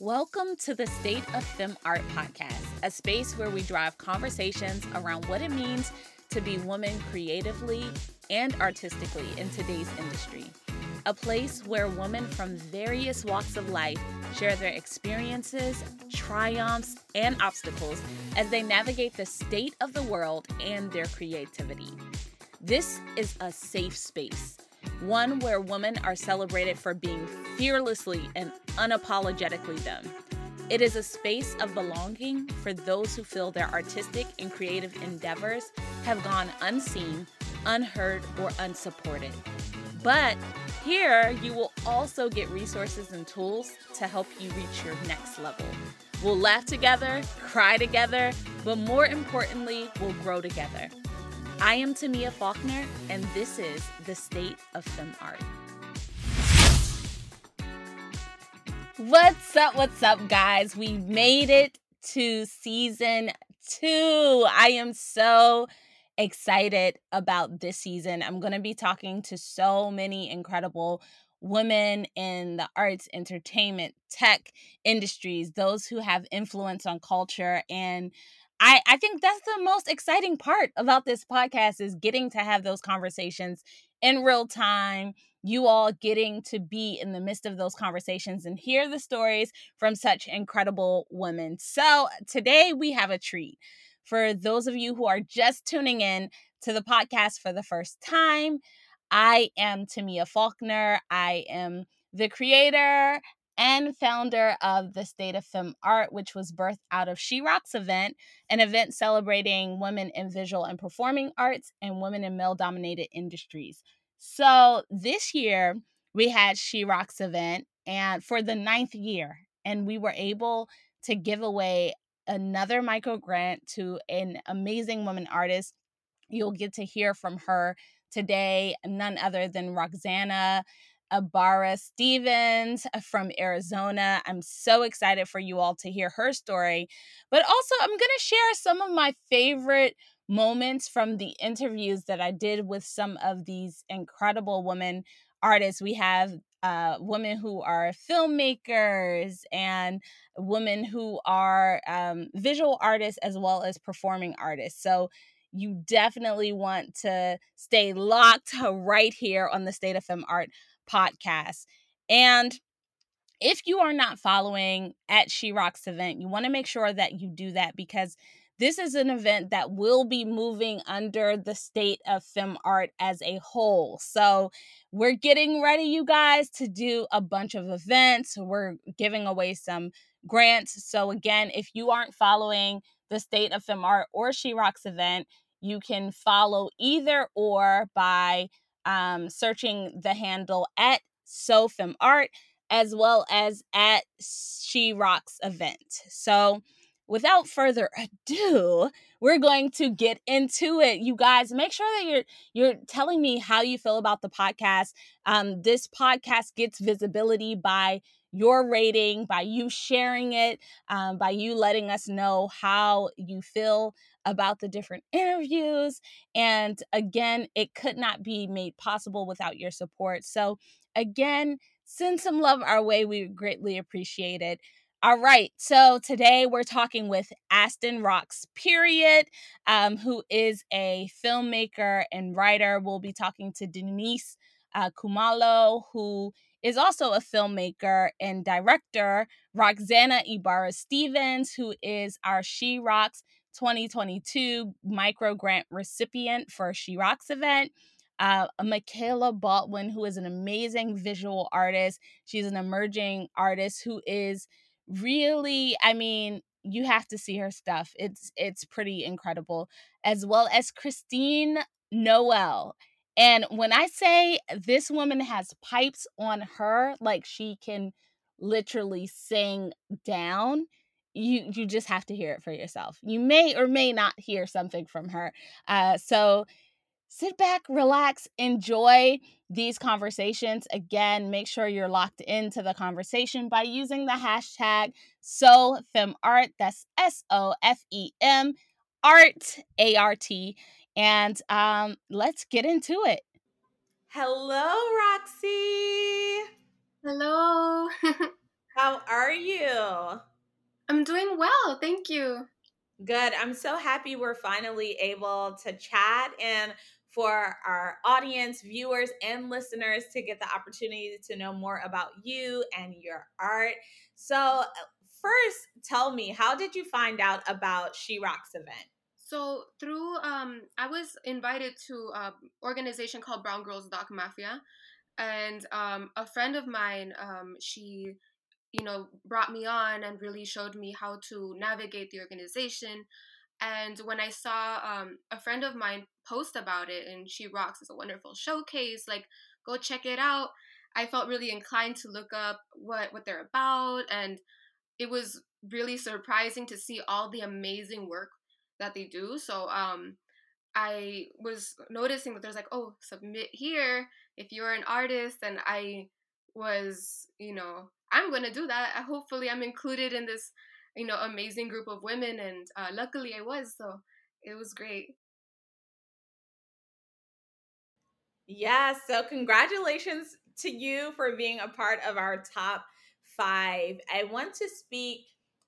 Welcome to the State of Fem Art podcast, a space where we drive conversations around what it means to be women creatively and artistically in today's industry. A place where women from various walks of life share their experiences, triumphs, and obstacles as they navigate the state of the world and their creativity. This is a safe space one where women are celebrated for being fearlessly and unapologetically them. It is a space of belonging for those who feel their artistic and creative endeavors have gone unseen, unheard, or unsupported. But here, you will also get resources and tools to help you reach your next level. We'll laugh together, cry together, but more importantly, we'll grow together. I am Tamia Faulkner, and this is the State of Fem Art. What's up? What's up, guys? We made it to season two. I am so excited about this season. I'm going to be talking to so many incredible women in the arts, entertainment, tech industries, those who have influence on culture and I, I think that's the most exciting part about this podcast is getting to have those conversations in real time you all getting to be in the midst of those conversations and hear the stories from such incredible women. So today we have a treat for those of you who are just tuning in to the podcast for the first time. I am tamia faulkner. I am the creator and founder of the State of Fem Art, which was birthed out of She Rocks event, an event celebrating women in visual and performing arts and women in male dominated industries. So this year we had She Rocks event and for the ninth year, and we were able to give away another micro grant to an amazing woman artist. You'll get to hear from her today, none other than Roxanna Ibarra Stevens uh, from Arizona. I'm so excited for you all to hear her story. But also, I'm going to share some of my favorite moments from the interviews that I did with some of these incredible women artists. We have uh, women who are filmmakers and women who are um, visual artists as well as performing artists. So you definitely want to stay locked right here on the State of Fem Art podcast. And if you are not following at She Rocks event, you want to make sure that you do that because this is an event that will be moving under the state of fem art as a whole. So, we're getting ready, you guys, to do a bunch of events. We're giving away some grants. So, again, if you aren't following the state of fem art or She Rocks event, you can follow either or by um, searching the handle at SoFem Art as well as at She Rocks event. So, without further ado, we're going to get into it. You guys, make sure that you're you're telling me how you feel about the podcast. Um, this podcast gets visibility by your rating, by you sharing it, um, by you letting us know how you feel about the different interviews. And again, it could not be made possible without your support. So, again, send some love our way. We greatly appreciate it. All right, so today we're talking with Aston Rocks, period, um, who is a filmmaker and writer. We'll be talking to Denise uh, Khumalo, who is also a filmmaker and director, Roxanna Ibarra Stevens, who is our She Rocks 2022 micro grant recipient for She Rocks event. Uh, Michaela Baldwin, who is an amazing visual artist. She's an emerging artist who is really, I mean, you have to see her stuff. It's it's pretty incredible. As well as Christine Noel. And when I say this woman has pipes on her, like she can literally sing down, you you just have to hear it for yourself. You may or may not hear something from her. Uh, so sit back, relax, enjoy these conversations. Again, make sure you're locked into the conversation by using the hashtag SoFemArt. That's S O F E M Art A R T. And um, let's get into it. Hello, Roxy. Hello. How are you? I'm doing well, thank you. Good. I'm so happy we're finally able to chat and for our audience, viewers, and listeners to get the opportunity to know more about you and your art. So, uh, first, tell me, how did you find out about She Rocks event? So through um, I was invited to an organization called Brown Girls Doc Mafia, and um, a friend of mine, um, she, you know, brought me on and really showed me how to navigate the organization. And when I saw um, a friend of mine post about it, and She Rocks is a wonderful showcase, like go check it out. I felt really inclined to look up what what they're about, and it was really surprising to see all the amazing work that they do. So um I was noticing that there's like, oh, submit here if you're an artist and I was, you know, I'm going to do that. Hopefully I'm included in this, you know, amazing group of women and uh, luckily I was, so it was great. Yeah, so congratulations to you for being a part of our top 5. I want to speak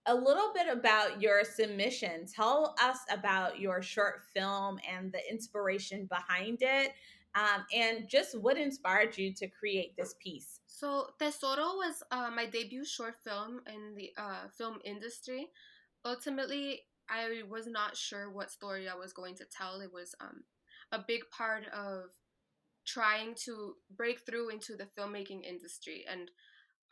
a little bit about your submission. Tell us about your short film and the inspiration behind it, um, and just what inspired you to create this piece. So Tesoro was uh, my debut short film in the uh, film industry. Ultimately, I was not sure what story I was going to tell. It was um, a big part of trying to break through into the filmmaking industry and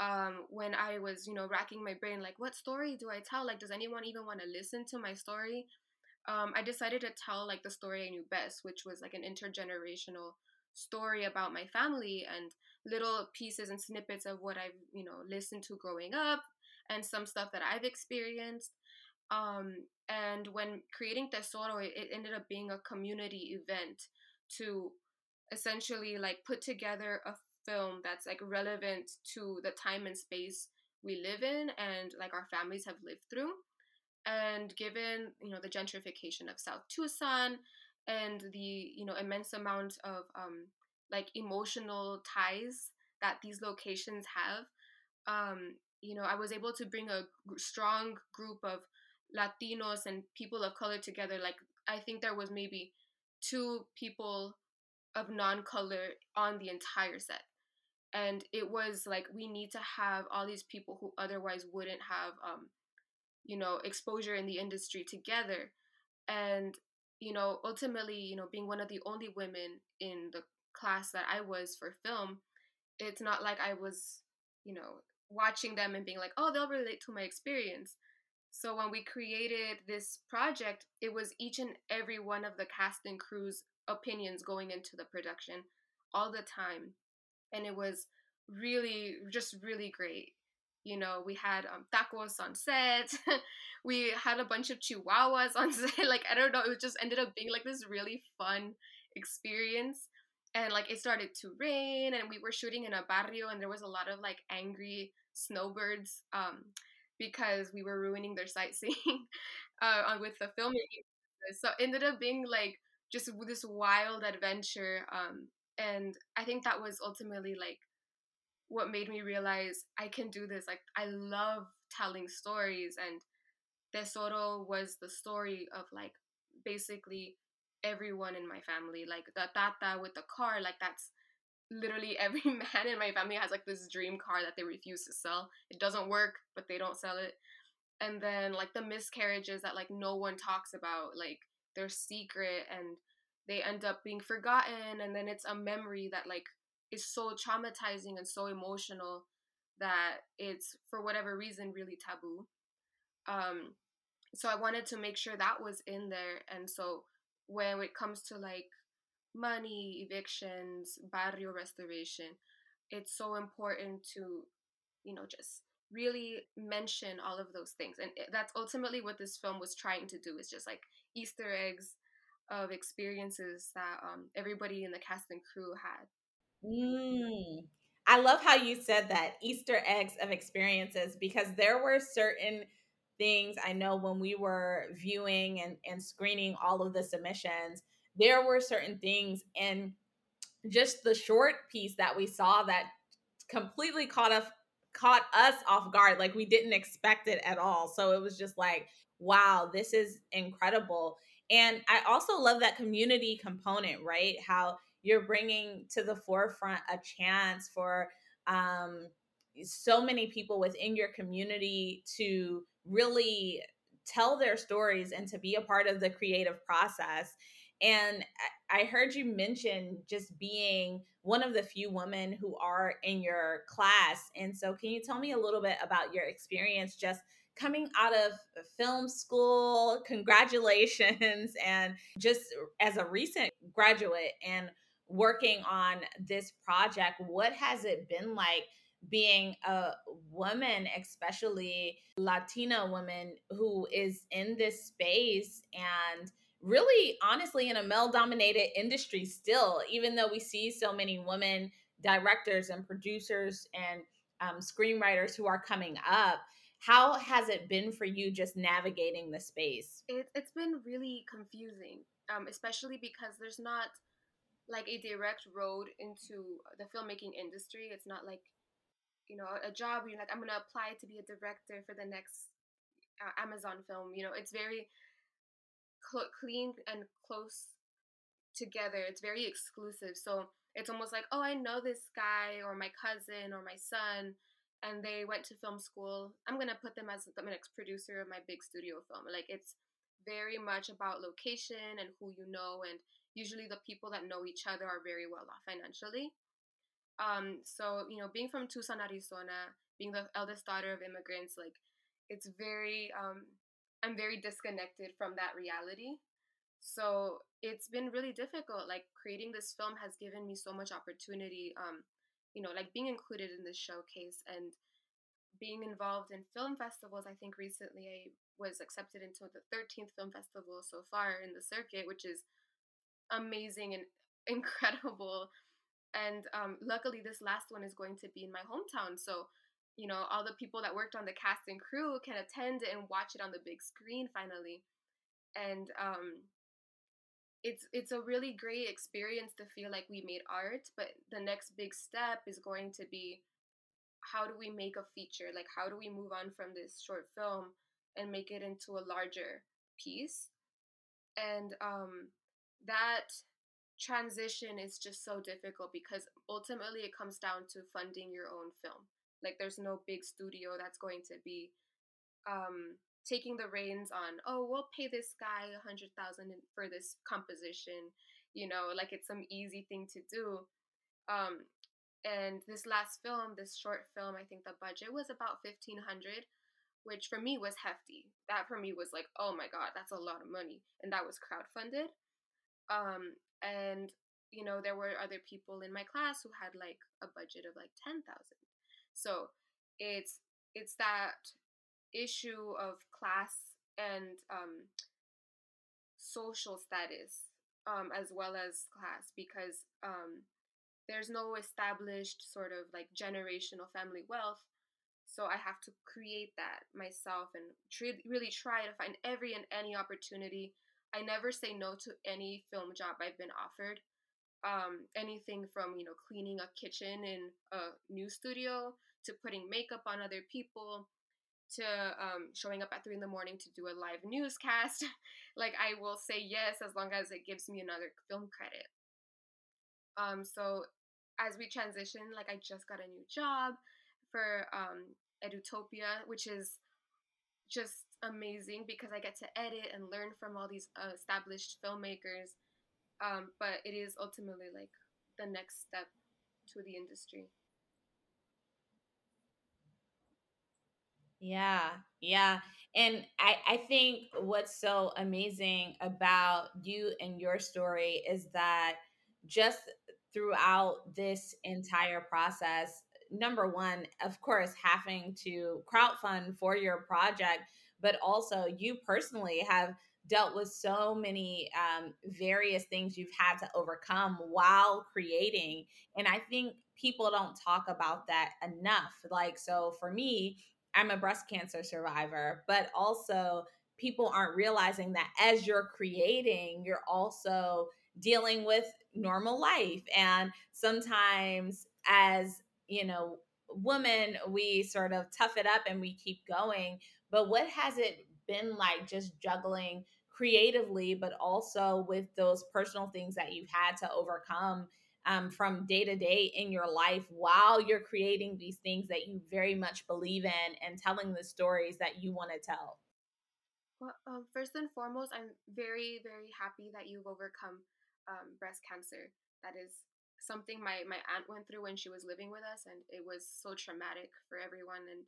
um, when I was, you know, racking my brain, like, what story do I tell? Like, does anyone even want to listen to my story? Um, I decided to tell like the story I knew best, which was like an intergenerational story about my family and little pieces and snippets of what I've, you know, listened to growing up and some stuff that I've experienced. Um, and when creating Tesoro, it, it ended up being a community event to essentially like put together a film that's like relevant to the time and space we live in and like our families have lived through and given you know the gentrification of south tucson and the you know immense amount of um, like emotional ties that these locations have um, you know i was able to bring a strong group of latinos and people of color together like i think there was maybe two people of non-color on the entire set. And it was like we need to have all these people who otherwise wouldn't have um, you know exposure in the industry together. And you know ultimately you know being one of the only women in the class that i was for film it's not like i was you know watching them and being like oh they'll relate to my experience. So when we created this project it was each and every one of the cast and crew's opinions going into the production all the time. And it was really just really great you know we had um, tacos on set we had a bunch of chihuahuas on set like i don't know it just ended up being like this really fun experience. And like it started to rain and we were shooting in a barrio and there was a lot of like angry snowbirds um because we were ruining their sightseeing uh, with the filming. So it ended up being like just this wild adventure um and i think that was ultimately like what made me realize i can do this like i love telling stories and tesoro was the story of like basically everyone in my family like the tata with the car like that's literally every man in my family has like this dream car that they refuse to sell. It doesn't work but they don't sell it. And then like the miscarriages that like no one talks about like they're secret and they end up being forgotten and then it's a memory that like is so traumatizing and so emotional that it's for whatever reason really taboo um so i wanted to make sure that was in there and so when it comes to like money evictions barrio restoration it's so important to you know just really mention all of those things and that's ultimately what this film was trying to do is just like easter eggs of experiences that um, everybody in the cast and crew had. Mm. I love how you said that Easter eggs of experiences because there were certain things I know when we were viewing and, and screening all of the submissions, there were certain things and just the short piece that we saw that completely caught us caught us off guard. Like we didn't expect it at all. So it was just like, wow, this is incredible. And I also love that community component, right? How you're bringing to the forefront a chance for um, so many people within your community to really tell their stories and to be a part of the creative process. And I heard you mention just being one of the few women who are in your class. And so, can you tell me a little bit about your experience just coming out of film school? Congratulations. And just as a recent graduate and working on this project, what has it been like? being a woman, especially Latina woman who is in this space and really honestly in a male dominated industry still, even though we see so many women directors and producers and um, screenwriters who are coming up. How has it been for you just navigating the space? It, it's been really confusing, um, especially because there's not like a direct road into the filmmaking industry. It's not like you know a job where you're like i'm gonna apply to be a director for the next uh, amazon film. You know it's very cl- clean and close together. It's very exclusive. So it's almost like oh i know this guy or my cousin or my son and they went to film school. I'm gonna put them as the next producer of my big studio film. Like it's very much about location and who you know and usually the people that know each other are very well off financially um, so you know, being from Tucson, Arizona, being the eldest daughter of immigrants, like it's very um, I'm very disconnected from that reality. So it's been really difficult. Like creating this film has given me so much opportunity. Um, you know, like being included in this showcase and being involved in film festivals. I think recently I was accepted into the 13th film festival so far in the circuit, which is amazing and incredible and um, luckily this last one is going to be in my hometown so you know all the people that worked on the cast and crew can attend and watch it on the big screen finally and um, it's it's a really great experience to feel like we made art but the next big step is going to be how do we make a feature? Like how do we move on from this short film and make it into a larger piece? And um, that transition is just so difficult because ultimately it comes down to funding your own film. Like there's no big studio that's going to be um, taking the reins on, oh, we'll pay this guy a hundred thousand for this composition, you know, like it's some easy thing to do. Um, and this last film, this short film, I think the budget was about fifteen hundred, which for me was hefty. That for me was like, oh my god, that's a lot of money, and that was crowdfunded. Um, and you know there were other people in my class who had like a budget of like 10,000 so it's it's that issue of class and um, social status um, as well as class because um, there's no established sort of like generational family wealth. So i have to create that myself and tr- really try to find every and any opportunity I never say no to any film job I've been offered. Um, anything from you know cleaning a kitchen in a new studio to putting makeup on other people to um, showing up at three in the morning to do a live newscast. like I will say yes as long as it gives me another film credit. Um, so as we transition, like I just got a new job for um, Edutopia, which is just amazing because I get to edit and learn from all these uh, established filmmakers. Um, but it is ultimately like the next step to the industry. Yeah, yeah. And I, I think what's so amazing about you and your story is that just throughout this entire process, number one, of course, having to crowdfund for your project, but also you personally have dealt with so many um, various things you've had to overcome while creating. And I think people don't talk about that enough. Like, so for me, I'm a breast cancer survivor, but also people aren't realizing that as you're creating, you're also dealing with normal life. And sometimes, as you know, women, we sort of tough it up and we keep going. But what has it been like just juggling creatively, but also with those personal things that you've had to overcome um, from day to day in your life while you're creating these things that you very much believe in and telling the stories that you want to tell? Well, um, first and foremost, I'm very, very happy that you've overcome um, breast cancer. That is something my, my aunt went through when she was living with us, and it was so traumatic for everyone. And,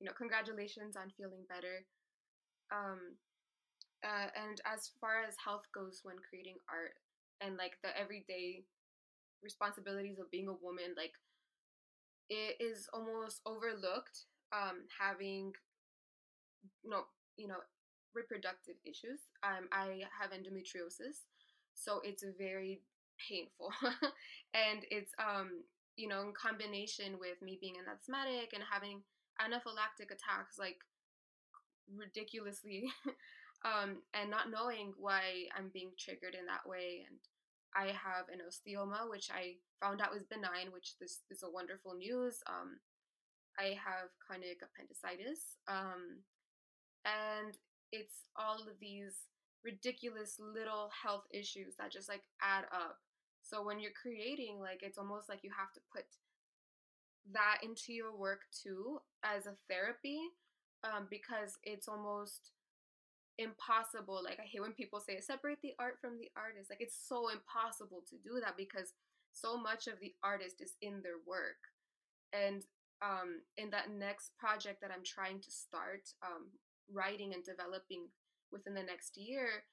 you know, congratulations on feeling better. Um, uh, and as far as health goes when creating art and like the everyday responsibilities of being a woman, like it is almost overlooked um, having you know, you know, reproductive issues. Um, I have endometriosis, so it's very painful, and it's um, you know, in combination with me being an asthmatic and having anaphylactic attacks, like ridiculously, um, and not knowing why I'm being triggered in that way, and I have an osteoma, which I found out was benign, which this is a wonderful news. Um, I have chronic appendicitis, um, and it's all of these ridiculous little health issues that just like add up. So when you're creating, like it's almost like you have to put that into your work too as a therapy, um, because it's almost impossible. Like I hate when people say separate the art from the artist. Like it's so impossible to do that because so much of the artist is in their work. And um, in that next project that I'm trying to start, um, writing and developing within the next year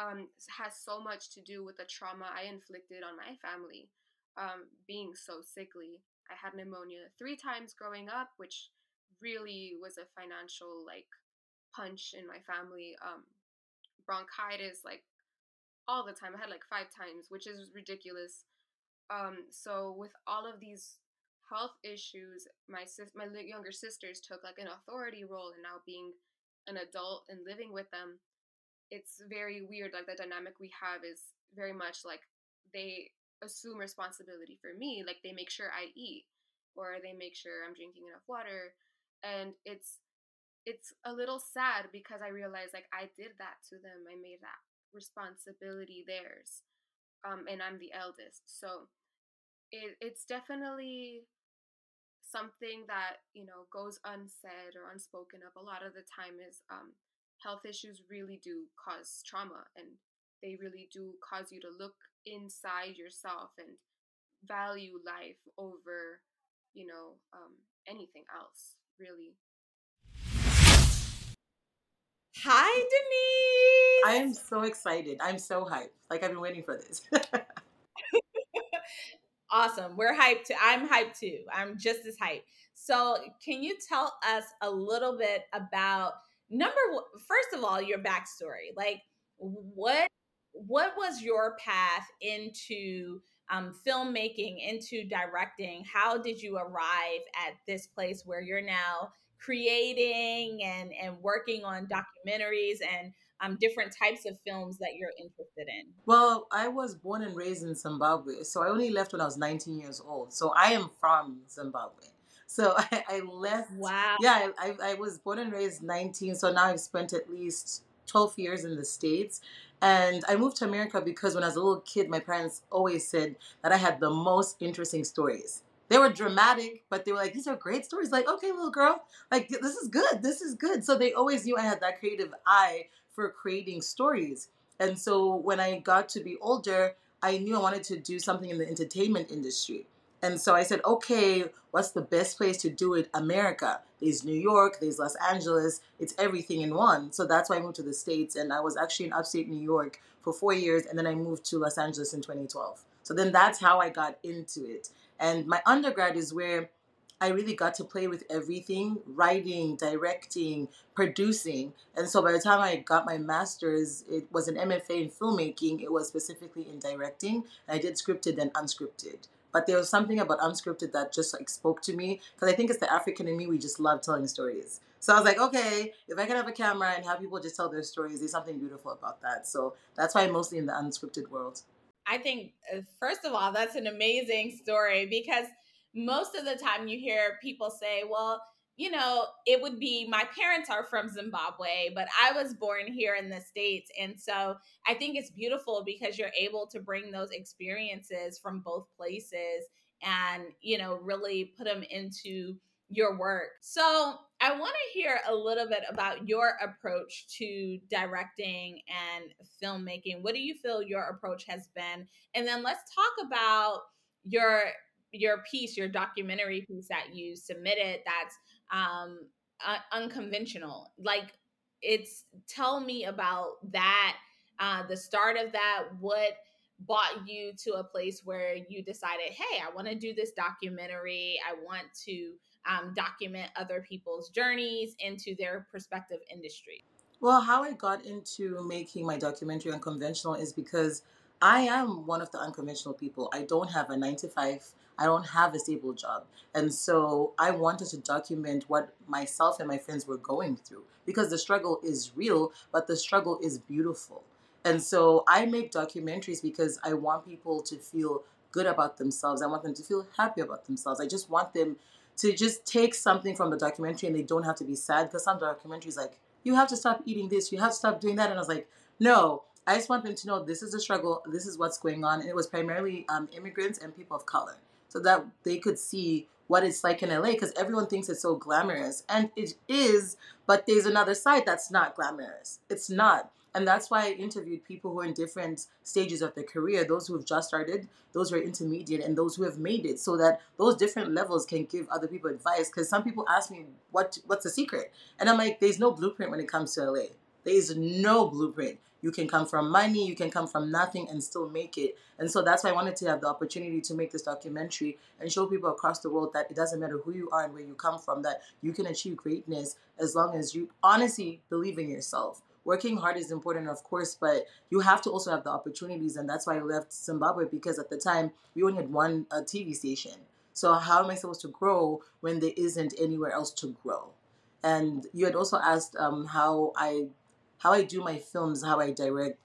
um, has so much to do with the trauma I inflicted on my family, um, being so sickly. I had pneumonia three times growing up, which really was a financial like punch in my family. Um, bronchitis like all the time. I had like five times, which is ridiculous. Um, so with all of these health issues, my sis- my younger sisters took like an authority role, and now being an adult and living with them, it's very weird. Like the dynamic we have is very much like they assume responsibility for me. Like they make sure I eat or they make sure I'm drinking enough water. And it's it's a little sad because I realize like I did that to them. I made that responsibility theirs. Um, and I'm the eldest. So it, it's definitely something that you know goes unsaid or unspoken of a lot of the time is um, health issues really do cause trauma and they really do cause you to look inside yourself and value life over you know um, anything else really hi denise i am so excited i'm so hyped like i've been waiting for this Awesome. We're hyped too. I'm hyped too. I'm just as hyped. So, can you tell us a little bit about number one, first of all, your backstory? Like, what what was your path into um, filmmaking, into directing? How did you arrive at this place where you're now creating and and working on documentaries and um, different types of films that you're interested in? Well, I was born and raised in Zimbabwe, so I only left when I was 19 years old. So I am from Zimbabwe. So I, I left. Wow. Yeah, I, I, I was born and raised 19, so now I've spent at least 12 years in the States. And I moved to America because when I was a little kid, my parents always said that I had the most interesting stories they were dramatic, but they were like, these are great stories. Like, okay, little girl, like this is good. This is good. So they always knew I had that creative eye for creating stories. And so when I got to be older, I knew I wanted to do something in the entertainment industry. And so I said, okay, what's the best place to do it? America. There's New York, there's Los Angeles, it's everything in one. So that's why I moved to the States. And I was actually in upstate New York for four years. And then I moved to Los Angeles in 2012. So then that's how I got into it. And my undergrad is where I really got to play with everything writing, directing, producing. And so by the time I got my master's, it was an MFA in filmmaking. It was specifically in directing. I did scripted and unscripted. But there was something about unscripted that just like spoke to me because I think it's the African in me. We just love telling stories. So I was like, okay, if I can have a camera and have people just tell their stories, there's something beautiful about that. So that's why I'm mostly in the unscripted world. I think, uh, first of all, that's an amazing story because most of the time you hear people say, well, you know, it would be my parents are from Zimbabwe, but I was born here in the States. And so I think it's beautiful because you're able to bring those experiences from both places and, you know, really put them into your work. So I want to hear a little bit about your approach to directing and filmmaking. What do you feel your approach has been? And then let's talk about your your piece, your documentary piece that you submitted that's um, unconventional. Like, it's tell me about that, uh, the start of that, what brought you to a place where you decided, hey, I want to do this documentary. I want to um, document other people's journeys into their prospective industry. Well, how I got into making my documentary unconventional is because I am one of the unconventional people. I don't have a nine to five. I don't have a stable job. And so I wanted to document what myself and my friends were going through because the struggle is real, but the struggle is beautiful. And so I make documentaries because I want people to feel good about themselves. I want them to feel happy about themselves. I just want them to just take something from the documentary and they don't have to be sad because some documentaries like you have to stop eating this, you have to stop doing that. And I was like, no, I just want them to know this is a struggle, this is what's going on. And it was primarily um, immigrants and people of color so that they could see what it's like in LA because everyone thinks it's so glamorous. And it is, but there's another side that's not glamorous. It's not. And that's why I interviewed people who are in different stages of their career, those who have just started, those who are intermediate, and those who have made it, so that those different levels can give other people advice. Because some people ask me, what what's the secret? And I'm like, there's no blueprint when it comes to LA. There is no blueprint. You can come from money, you can come from nothing and still make it. And so that's why I wanted to have the opportunity to make this documentary and show people across the world that it doesn't matter who you are and where you come from, that you can achieve greatness as long as you honestly believe in yourself. Working hard is important, of course, but you have to also have the opportunities. And that's why I left Zimbabwe because at the time we only had one uh, TV station. So, how am I supposed to grow when there isn't anywhere else to grow? And you had also asked um, how I how I do my films, how I direct.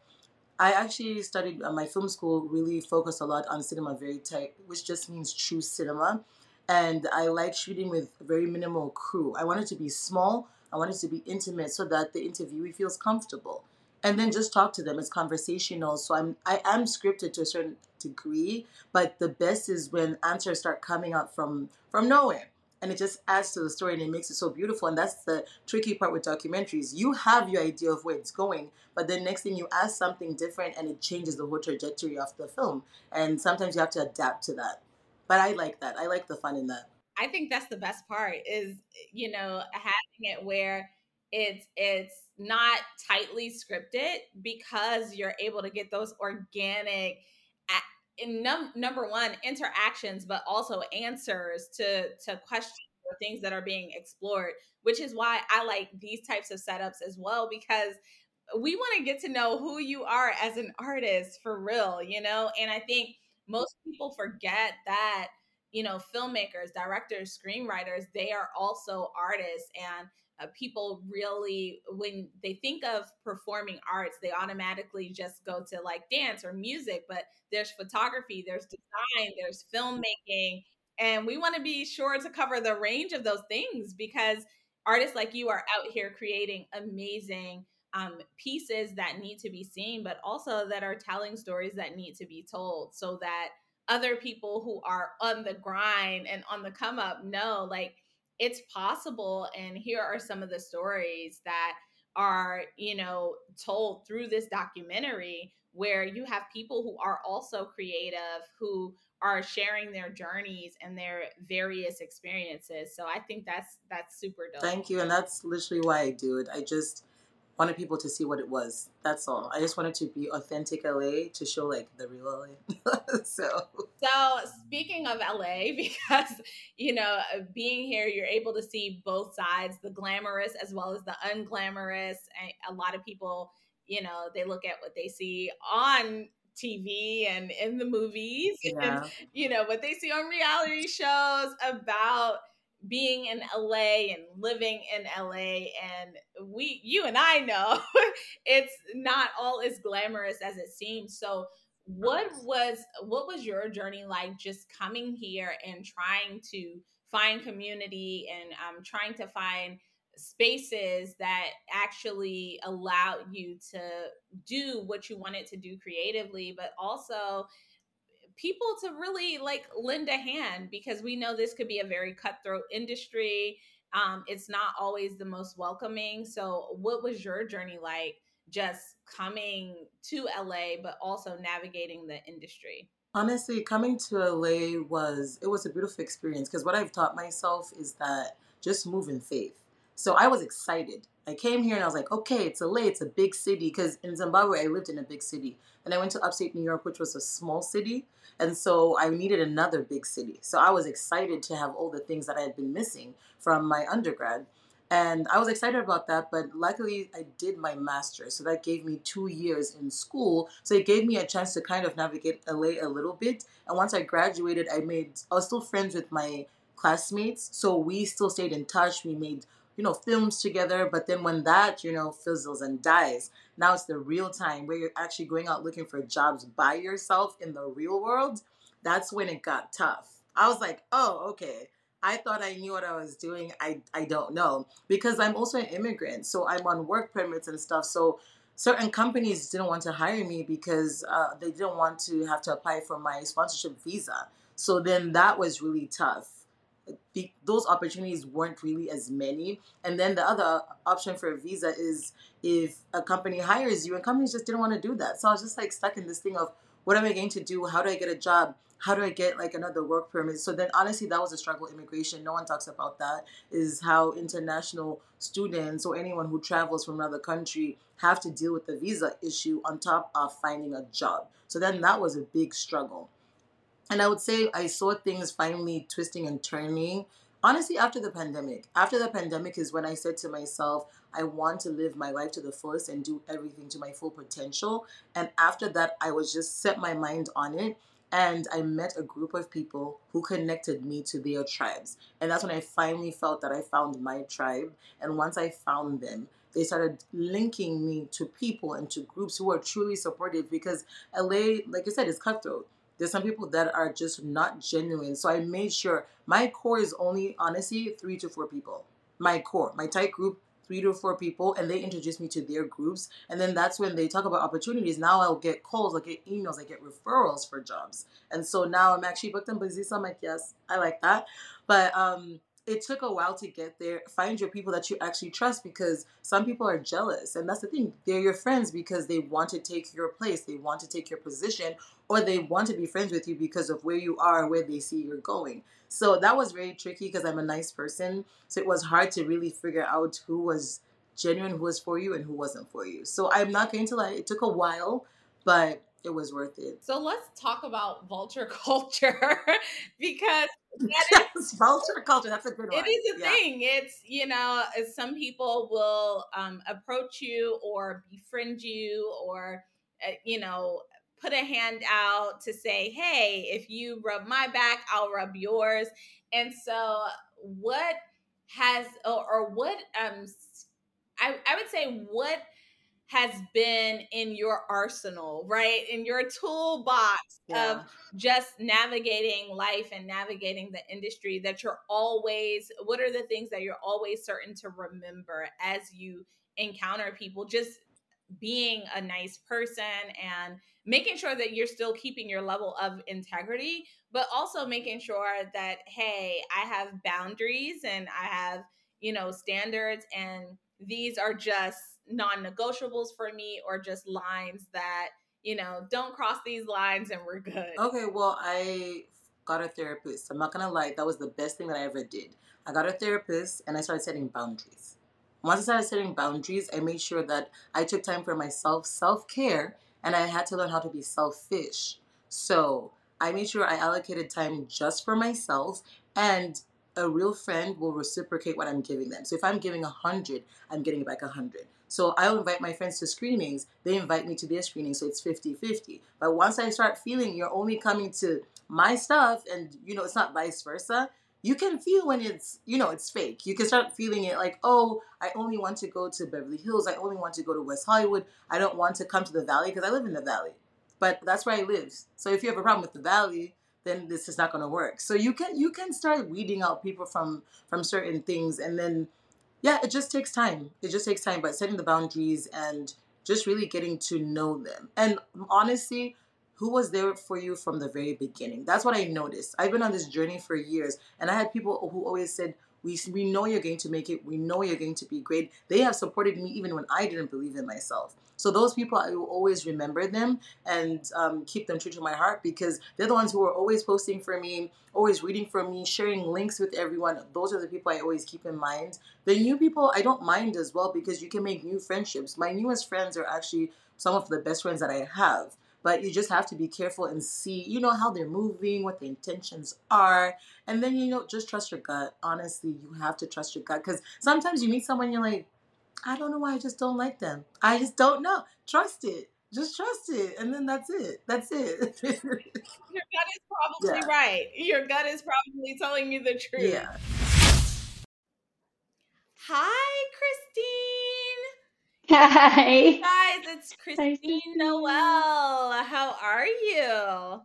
I actually studied uh, my film school, really focused a lot on cinema verite, which just means true cinema. And I like shooting with very minimal crew. I want it to be small, I want it to be intimate so that the interviewee feels comfortable. And then just talk to them. It's conversational. So I'm I am scripted to a certain degree, but the best is when answers start coming out from from nowhere and it just adds to the story and it makes it so beautiful. And that's the tricky part with documentaries. You have your idea of where it's going but then next thing you add something different and it changes the whole trajectory of the film. And sometimes you have to adapt to that. But i like that. I like the fun in that. I think that's the best part is you know having it where it's it's not tightly scripted because you're able to get those organic in num- number one interactions but also answers to to questions or things that are being explored which is why i like these types of setups as well because we want to get to know who you are as an artist for real you know? And i think most people forget that you know filmmakers directors screenwriters they are also artists and uh, people really when they think of performing arts they automatically just go to like dance or music but there's photography there's design there's filmmaking and we want to be sure to cover the range of those things because artists like you are out here creating amazing um, pieces that need to be seen but also that are telling stories that need to be told so that other people who are on the grind and on the come up know like it's possible and here are some of the stories that are you know told through this documentary where you have people who are also creative who are sharing their journeys and their various experiences. So i think that's that's super dope. Thank you and that's literally why i do it. I just wanted people to see what it was. That's all. I just wanted to be authentic LA to show like the real LA. so So speaking of LA, because you know, uh, being here, you're able to see both sides, the glamorous as well as the unglamorous. And a lot of people, you know, they look at what they see on TV and in the movies, yeah. and, you know, what they see on reality shows about being in LA and living in LA and we you and I know it's not all as glamorous as it seems. So what was what was your journey like just coming here and trying to find community and um, trying to find spaces that actually allow you to do what you wanted to do creatively but also people to really like lend a hand because we know this could be a very cutthroat industry um, it's not always the most welcoming so what was your journey like just coming to LA, but also navigating the industry? Honestly, coming to LA was it was a beautiful experience because what I've taught myself is that just move in faith. So I was excited. I came here and I was like, okay, it's LA, it's a big city. Because in Zimbabwe, I lived in a big city. And I went to upstate New York, which was a small city. And so I needed another big city. So I was excited to have all the things that I had been missing from my undergrad. And I was excited about that, but luckily I did my master's. So that gave me two years in school. So it gave me a chance to kind of navigate LA a little bit. And once I graduated, I made, I was still friends with my classmates. So we still stayed in touch. We made, you know, films together. But then when that, you know, fizzles and dies, now it's the real time where you're actually going out looking for jobs by yourself in the real world. That's when it got tough. I was like, oh, okay I thought I knew what I was doing. I, I don't know because I'm also an immigrant. So I'm on work permits and stuff. So certain companies didn't want to hire me because uh, they didn't want to have to apply for my sponsorship visa. So then that was really tough. Those opportunities weren't really as many. And then the other option for a visa is if a company hires you, and companies just didn't want to do that. So I was just like stuck in this thing of what am I going to do? How do I get a job? how do I get like another work permit? So then honestly that was a struggle immigration. No one talks about that is how international students or anyone who travels from another country have to deal with the visa issue on top of finding a job. So then that was a big struggle. And I would say I saw things finally twisting and turning honestly after the pandemic. After the pandemic is when I said to myself, I want to live my life to the fullest and do everything to my full potential. And after that, I was just set my mind on it and I met a group of people who connected me to their tribes. And that's when I finally felt that I found my tribe. And once I found them, they started linking me to people and to groups who are truly supportive because LA, like I said, is cutthroat. There's some people that are just not genuine. So I made sure my core is only, honestly, three to four people. My core, my tight group three to four people and they introduce me to their groups and then that's when they talk about opportunities now i'll get calls i get emails i get referrals for jobs and so now i'm actually booked and busy so i'm like yes i like that but um it took a while to get there. Find your people that you actually trust because some people are jealous. And that's the thing. They're your friends because they want to take your place, they want to take your position, or they want to be friends with you because of where you are, where they see you're going. So that was very tricky because I'm a nice person. So it was hard to really figure out who was genuine, who was for you, and who wasn't for you. So I'm not going to lie, it took a while, but it was worth it. So let's talk about vulture culture because yes, vulture culture. That's a good one. It is a yeah. thing. It's you know, some people will um, approach you or befriend you or uh, you know put a hand out to say, hey, if you rub my back, I'll rub yours. And so, what has or, or what um, I I would say what has been in your arsenal, right? In your toolbox yeah. of just navigating life and navigating the industry that you're always, what are the things that you're always certain to remember as you encounter people? Just being a nice person and making sure that you're still keeping your level of integrity, but also making sure that, hey, I have boundaries and I have, you know, standards and these are just non-negotiables for me or just lines that you know don't cross these lines and we're good. Okay well i got a therapist. I'm not gonna lie that was the best thing that i ever did. I got a therapist and i started setting boundaries. Once i started setting boundaries i made sure that i took time for myself self-care and i had to learn how to be selfish. So i made sure i allocated time just for myself and a real friend will reciprocate what I'm giving them. So if I'm giving a hundred, I'm getting back a hundred. So I'll invite my friends to screenings, they invite me to their screenings, so it's 50-50. But once I start feeling you're only coming to my stuff and you know it's not vice versa, you can feel when it's you know it's fake. You can start feeling it like, oh, I only want to go to Beverly Hills, I only want to go to West Hollywood, I don't want to come to the valley because I live in the valley. but that's where I live. So if you have a problem with the valley, then this is not going to work. So you can you can start weeding out people from from certain things, and then yeah, it just takes time. It just takes time, but setting the boundaries and just really getting to know them. And honestly, who was there for you from the very beginning? That's what I noticed. I've been on this journey for years, and I had people who always said, we, we know you're going to make it. We know you're going to be great. They have supported me even when I didn't believe in myself. So those people, I will always remember them and um, keep them true to my heart because they're the ones who are always posting for me, always reading for me, sharing links with everyone. Those are the people I always keep in mind. The new people, I don't mind as well because you can make new friendships. My newest friends are actually some of the best friends that I have but you just have to be careful and see you know how they're moving what the intentions are and then you know just trust your gut. Honestly you have to trust your gut because sometimes you meet someone you're like i don't know why i just don't like them. I just don't know. Trust it. Just trust it and then that's it. That's it. Your gut is probably yeah. right. Your gut is probably telling you the truth. Yeah. Hi christine Hi. Guys, it's Christine Noel. How are you?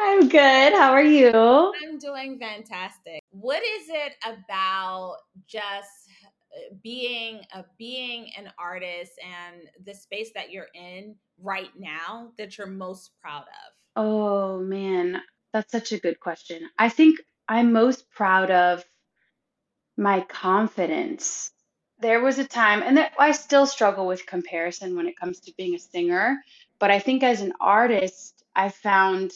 I'm good. How are you? I'm doing fantastic. What is it about just uh, being a being an artist and the space that you're in right now that you're most proud of? Oh man, that's such a good question. I think I'm most proud of my confidence there was a time, and that I still struggle with comparison when it comes to being a singer. But I think as an artist, I found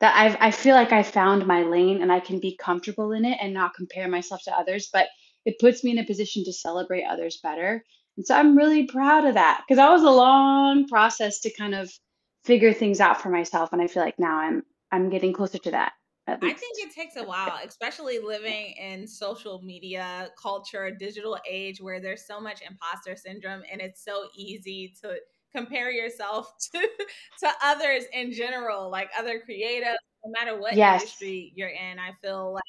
that I've, I feel like I found my lane and I can be comfortable in it and not compare myself to others. But it puts me in a position to celebrate others better. And so I'm really proud of that because that was a long process to kind of figure things out for myself. And I feel like now I'm I'm getting closer to that. I think it takes a while, especially living in social media culture, digital age where there's so much imposter syndrome and it's so easy to compare yourself to to others in general, like other creatives, no matter what yes. industry you're in. I feel like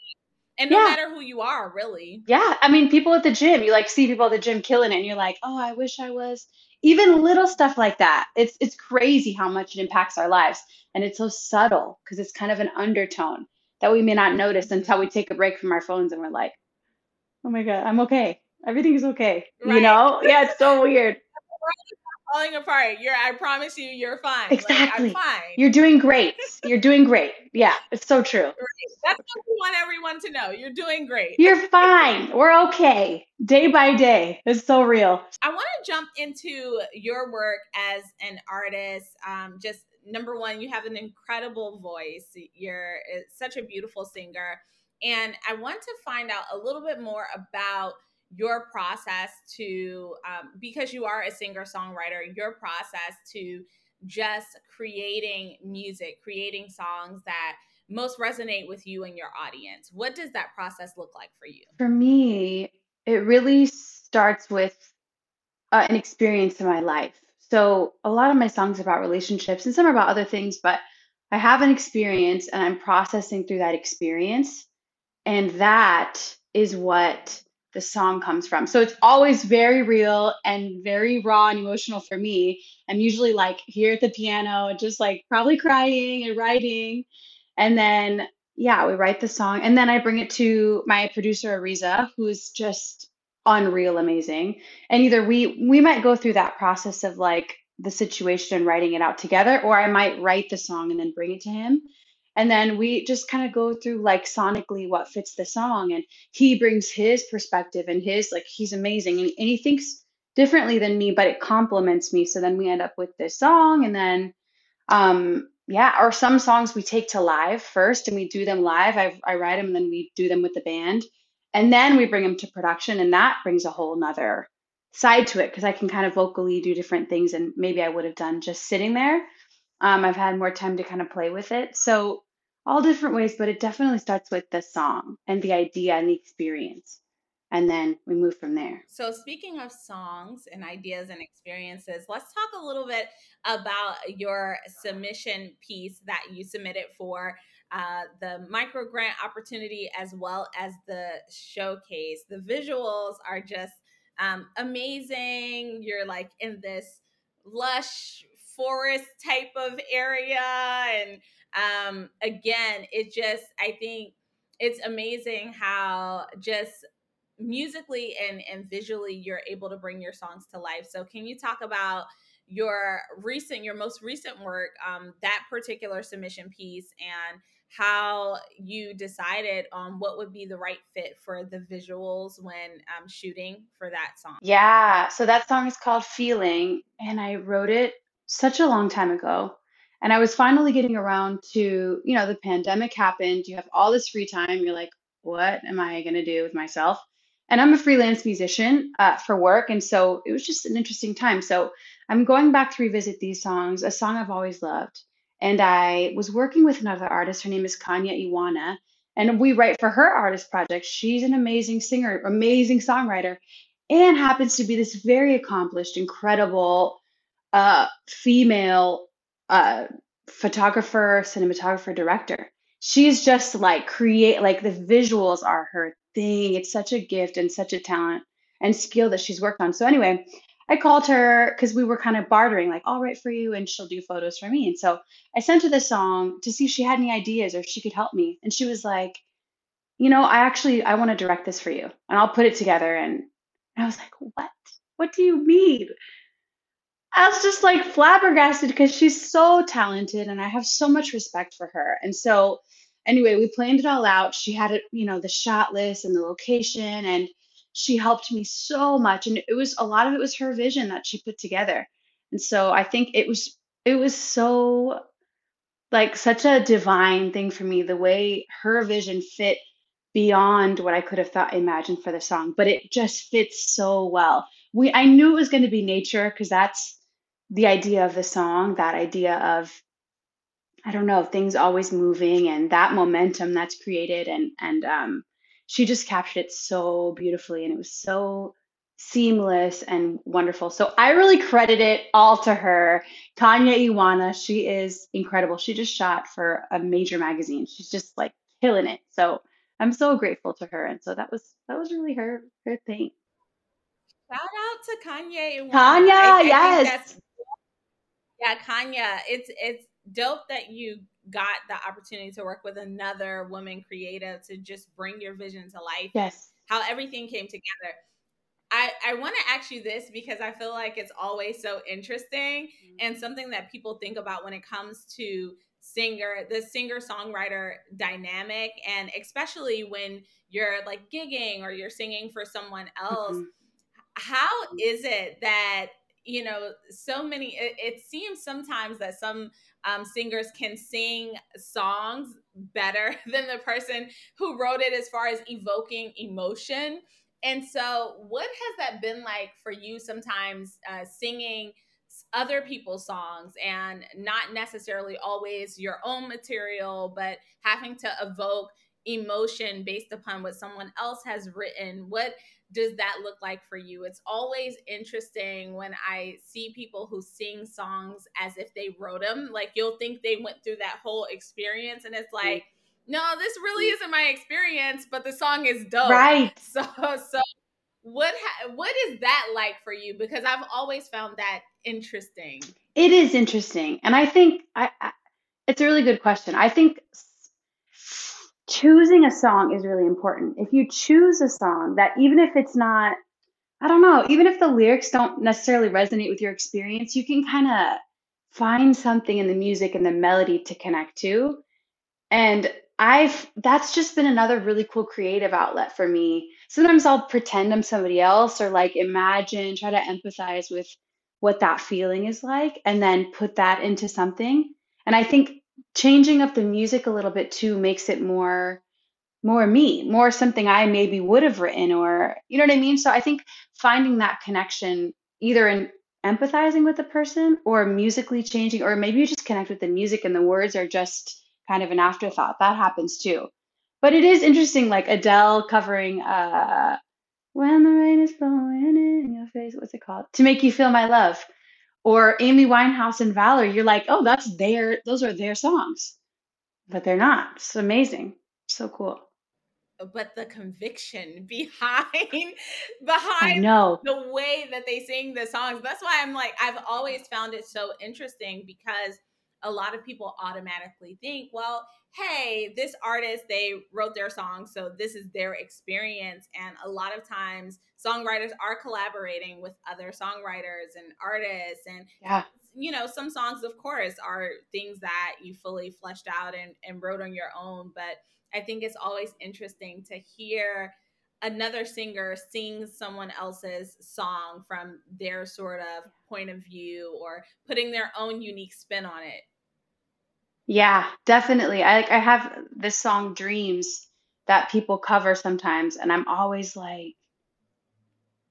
and no yeah. matter who you are, really. Yeah. I mean, people at the gym, you like see people at the gym killing it and you're like, oh, I wish I was even little stuff like that. It's it's crazy how much it impacts our lives and it's so subtle because it's kind of an undertone that we may not notice until we take a break from our phones and we're like, oh my God, I'm okay. Everything's okay. Right. You know? Yeah, it's so weird. falling apart. You're I promise you you're fine. Exactly. Like, fine. You're doing great. You're doing great. Yeah, it's so true. That's what we want everyone to know. You're doing great. You're fine. We're okay. Day by day. It's so real. I want to jump into your work as an artist. Um, just number one, you have an incredible voice. You're eh, such a beautiful singer. And I want to find out a little bit more about your process to, um, because you are a singer songwriter, your process to just creating music, creating songs that most resonate with you and your audience. What does that process look like for you? For me, it really starts with uh, an experience in my life. So a lot of my songs are about relationships and some are about other things, but I have an experience and I'm processing through that experience. And that is what the song comes from. So it's always very real and very raw and emotional for me. I'm usually like here at the piano just like probably crying and writing. And then, yeah, we write the song. And then I bring it to my producer, Ariza, who's just unreal amazing and either we we might go through that process of like the situation and writing it out together or i might write the song and then bring it to him and then we just kind of go through like sonically what fits the song and he brings his perspective and his like he's amazing and, and he thinks differently than me but it complements me. So then we end up with this song and then um yeah or some songs we take to live first and we do them live. I, I write them and then we do them with the band. And then we bring them to production and that brings a whole nother side to it because i can kind of vocally do different things and maybe i would have done just sitting there. Um, i've had more time to kind of play with it. So all different ways but it definitely starts with the song and the idea and the experience and then we move from there. So, speaking of songs and ideas and experiences, let's talk a little bit about your submission piece that you submitted for uh, the micro grant opportunity as well as the showcase. The visuals are just um, amazing. You're like in this lush forest type of area and um again it just i think it's amazing how just musically and and visually you're able to bring your songs to life so can you talk about your recent your most recent work um that particular submission piece and how you decided on what would be the right fit for the visuals when um, shooting for that song. Yeah, so that song is called Feeling, and I wrote it such a long time ago. And I was finally getting around to, you know, the pandemic happened. You have all this free time. You're like, what am I going to do with myself? And I'm a freelance musician uh, for work. And so it was just an interesting time. So I'm going back to revisit these songs, a song I've always loved. And I was working with another artist. Her name is Kanya Iwana. And we write for her artist project. She's an amazing singer, amazing songwriter, and happens to be this very accomplished, incredible uh, female photographer, cinematographer, director. She's just like create, like the visuals are her thing. It's such a gift and such a talent and skill that she's worked on. So, anyway, I called her because we were kind of bartering, like, I'll write for you and she'll do photos for me. And so I sent her the song to see if she had any ideas or if she could help me. And she was like, you know, I actually I want to direct this for you and I'll put it together. And I was like, what? What do you mean? I was just like flabbergasted because she's so talented and I have so much respect for her. And so anyway, we planned it all out. She had it, you know, the shot list and the location and she helped me so much and it was a lot of it was her vision that she put together and so i think it was it was so like such a divine thing for me the way her vision fit beyond what i could have thought imagined for the song but it just fits so well we i knew it was going to be nature because that's the idea of the song that idea of i don't know things always moving and that momentum that's created and and um she just captured it so beautifully and it was so seamless and wonderful. So I really credit it all to her. Kanya Iwana, she is incredible. She just shot for a major magazine. She's just like killing it. So I'm so grateful to her. And so that was that was really her her thing. Shout out to Kanye. Kanya, I, I yes. Yeah, Kanya. It's it's dope that you got the opportunity to work with another woman creative to just bring your vision to life. Yes. How everything came together. I, I want to ask you this because I feel like it's always so interesting mm-hmm. and something that people think about when it comes to singer, the singer songwriter dynamic, and especially when you're like gigging or you're singing for someone else. Mm-hmm. How is it that you know so many it, it seems sometimes that some um, singers can sing songs better than the person who wrote it as far as evoking emotion. And so what has that been like for you sometimes uh, singing other people's songs and not necessarily always your own material but having to evoke emotion based upon what someone else has written? What does that look like for you? It's always interesting when I see people who sing songs as if they wrote them. Like you'll think they went through that whole experience, and it's like, no, this really mm. isn't my experience, but the song is dope. Right. So, so what ha- what is that like for you? Because I've always found that interesting. It is interesting, and I think I, I it's a really good question. I think choosing a song is really important. If you choose a song that even if it's not I don't know, even if the lyrics don't necessarily resonate with your experience, you can kind of find something in the music and the melody to connect to. And I've that's just been another really cool creative outlet for me. Sometimes I'll pretend I'm somebody else or like imagine, try to empathize with what that feeling is like and then put that into something. And I think changing up the music a little bit too makes it more more me, more something I maybe would have written or you know what I mean? So I think finding that connection either in empathizing with the person or musically changing or maybe you just connect with the music and the words are just kind of an afterthought. That happens too. But it is interesting like Adele covering uh when the rain is blowing in your face, what's it called? To make you feel my love or Amy Winehouse and Valerie, you're like, oh, that's their, those are their songs, but they're not. It's amazing. So cool. but the conviction behind behind the way that they sing the songs. That's why I'm like I've always found it so interesting because a lot of people automatically think, well, hey, this artist, they wrote their song, so this is their experience. And a lot of times, songwriters are collaborating with other songwriters and artists. And, yeah. you know, some songs, of course, are things that you fully fleshed out and, and wrote on your own. But I think it's always interesting to hear another singer sings someone else's song from their sort of point of view or putting their own unique spin on it. Yeah, definitely. I like I have this song Dreams that people cover sometimes and I'm always like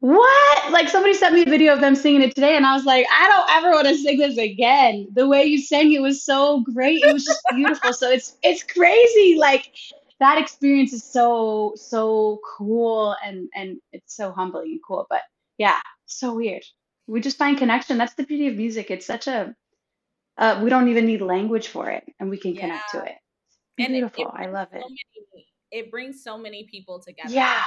what? Like somebody sent me a video of them singing it today, and I was like, I don't ever want to sing this again. The way you sang it was so great. It was just beautiful. So it's it's crazy. Like that experience is so so cool and and it's so humbling and cool. But yeah, so weird. We just find connection. That's the beauty of music. It's such a uh, we don't even need language for it, and we can Yeah. connect to it. And Beautiful. it I brings love so it. many it brings so many people together. Yeah,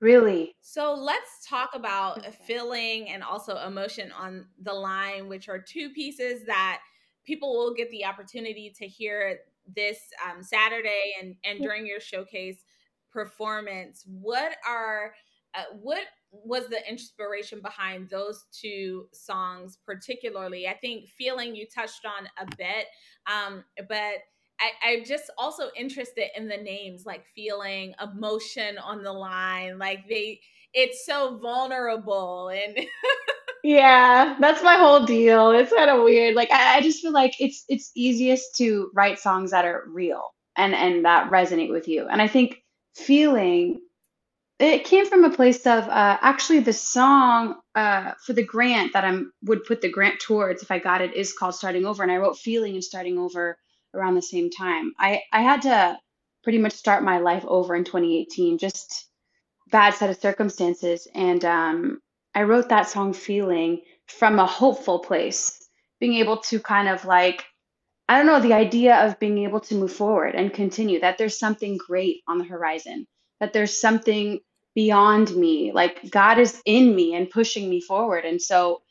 really. So let's talk about Okay. feeling and also emotion on the line, which are two pieces that people will get the opportunity to hear this um, Saturday and and during your showcase performance. What are uh, what was the inspiration behind those two songs particularly? I think feeling you touched on a bit, um, but I, I'm just also interested in the names like feeling, emotion on the line. Like they, it's so vulnerable and Yeah, that's my whole deal. It's kind of weird. Like I, I just feel like it's it's easiest to write songs that are real and and that resonate with you. And I think feeling it came from a place of uh, actually the song uh, for the grant that I'm would put the grant towards if I got it is called Starting Over, and I wrote Feeling and Starting Over around the same time. I I had to pretty much start my life over in 2018, just bad set of circumstances, and um, I wrote that song Feeling from a hopeful place, being able to kind of like I don't know, the idea of being able to move forward and continue, that there's something great on the horizon, that there's something beyond me, like God is in me and pushing me forward. And so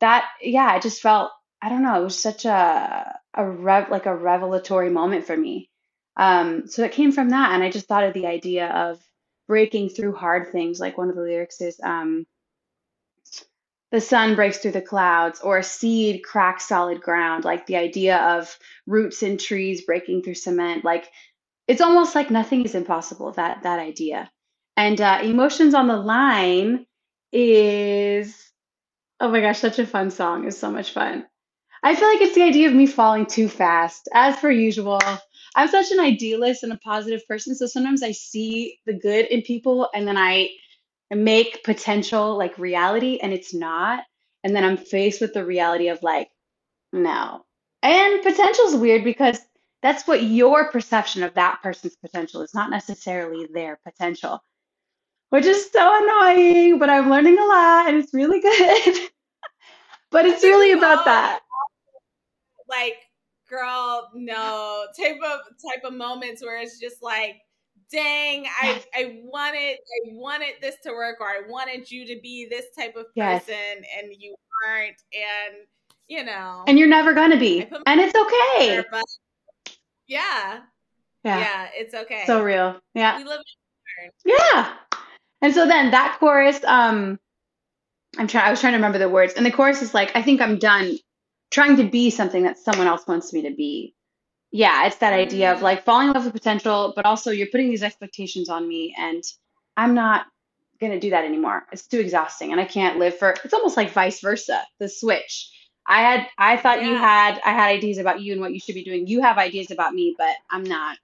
that, yeah, I just felt, I don't know, it was such a a rev like a revelatory moment for me. Um, so it came from that, and I just thought of the idea of breaking through hard things. Like one of the lyrics is, um, the sun breaks through the clouds or a seed cracks solid ground like the idea of roots in trees breaking through cement like it's almost like nothing is impossible that that idea. And uh, emotions on the line is oh my gosh such a fun song. It's so much fun. I feel like it's the idea of me falling too fast as per usual. I'm such an idealist and a positive person so sometimes i see the good in people and then i and make potential like reality and it's not. And then I'm faced with the reality of like, no. And potential is weird because that's what your perception of that person's potential is, not necessarily their potential, which is so annoying. But I'm learning a lot and it's really good. but it's really about that. like, girl, no type of type of moments where it's just like, dang, I Yes. I wanted I wanted this to work or I wanted you to be this type of Yes. person and you aren't and you know And you're never going to be. And it's my there, okay. but yeah, Yeah. yeah, it's okay. So real. Yeah. we live. Yeah. And so then that chorus, um, I'm trying, I was trying to remember the words. And the chorus is like, I think I'm done trying to be something that someone else wants me to be. Yeah, it's that idea of Mm, like falling in love with potential, but also you're putting these expectations on me and I'm not gonna do that anymore. It's too exhausting and I can't live for it's almost like vice versa, the switch. I had I thought you had I had ideas about you and what you should be doing. You have ideas about me, but I'm not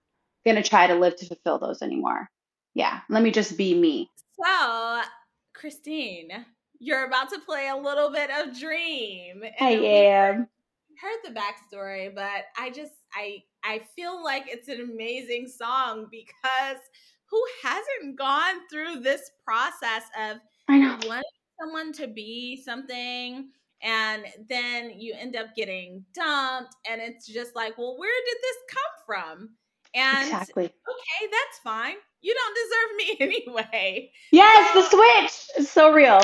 gonna try to live to fulfill those anymore. Yeah, let me just be me. So, Christine, you're about to play a little bit of Dream, I am. heard the backstory, but I just I I feel like it's an amazing song because who hasn't gone through this process of I know. wanting someone to be something and then you end up getting dumped and it's just like, well, where did this come from? And Exactly. okay, that's fine. You don't deserve me anyway. Yes, the switch is so real.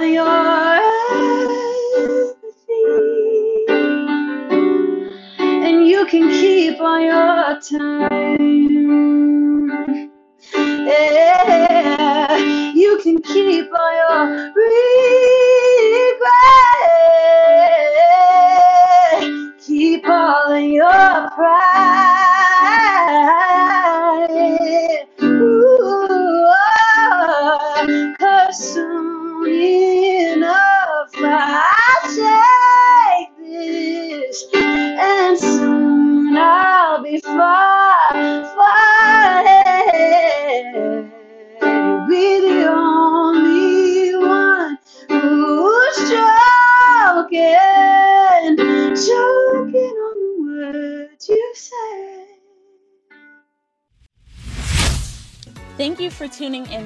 All your empathy, and you can keep all your time.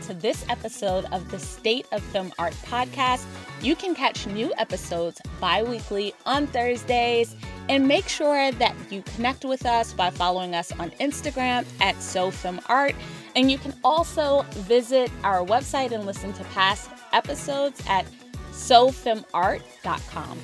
Tuning this episode of the State of Fem Art podcast. You can catch new episodes bi weekly on Thursdays. And make sure that you connect with us by following us on Instagram at SoFemArt. And you can also visit our website and listen to past episodes at SoFemArt.com.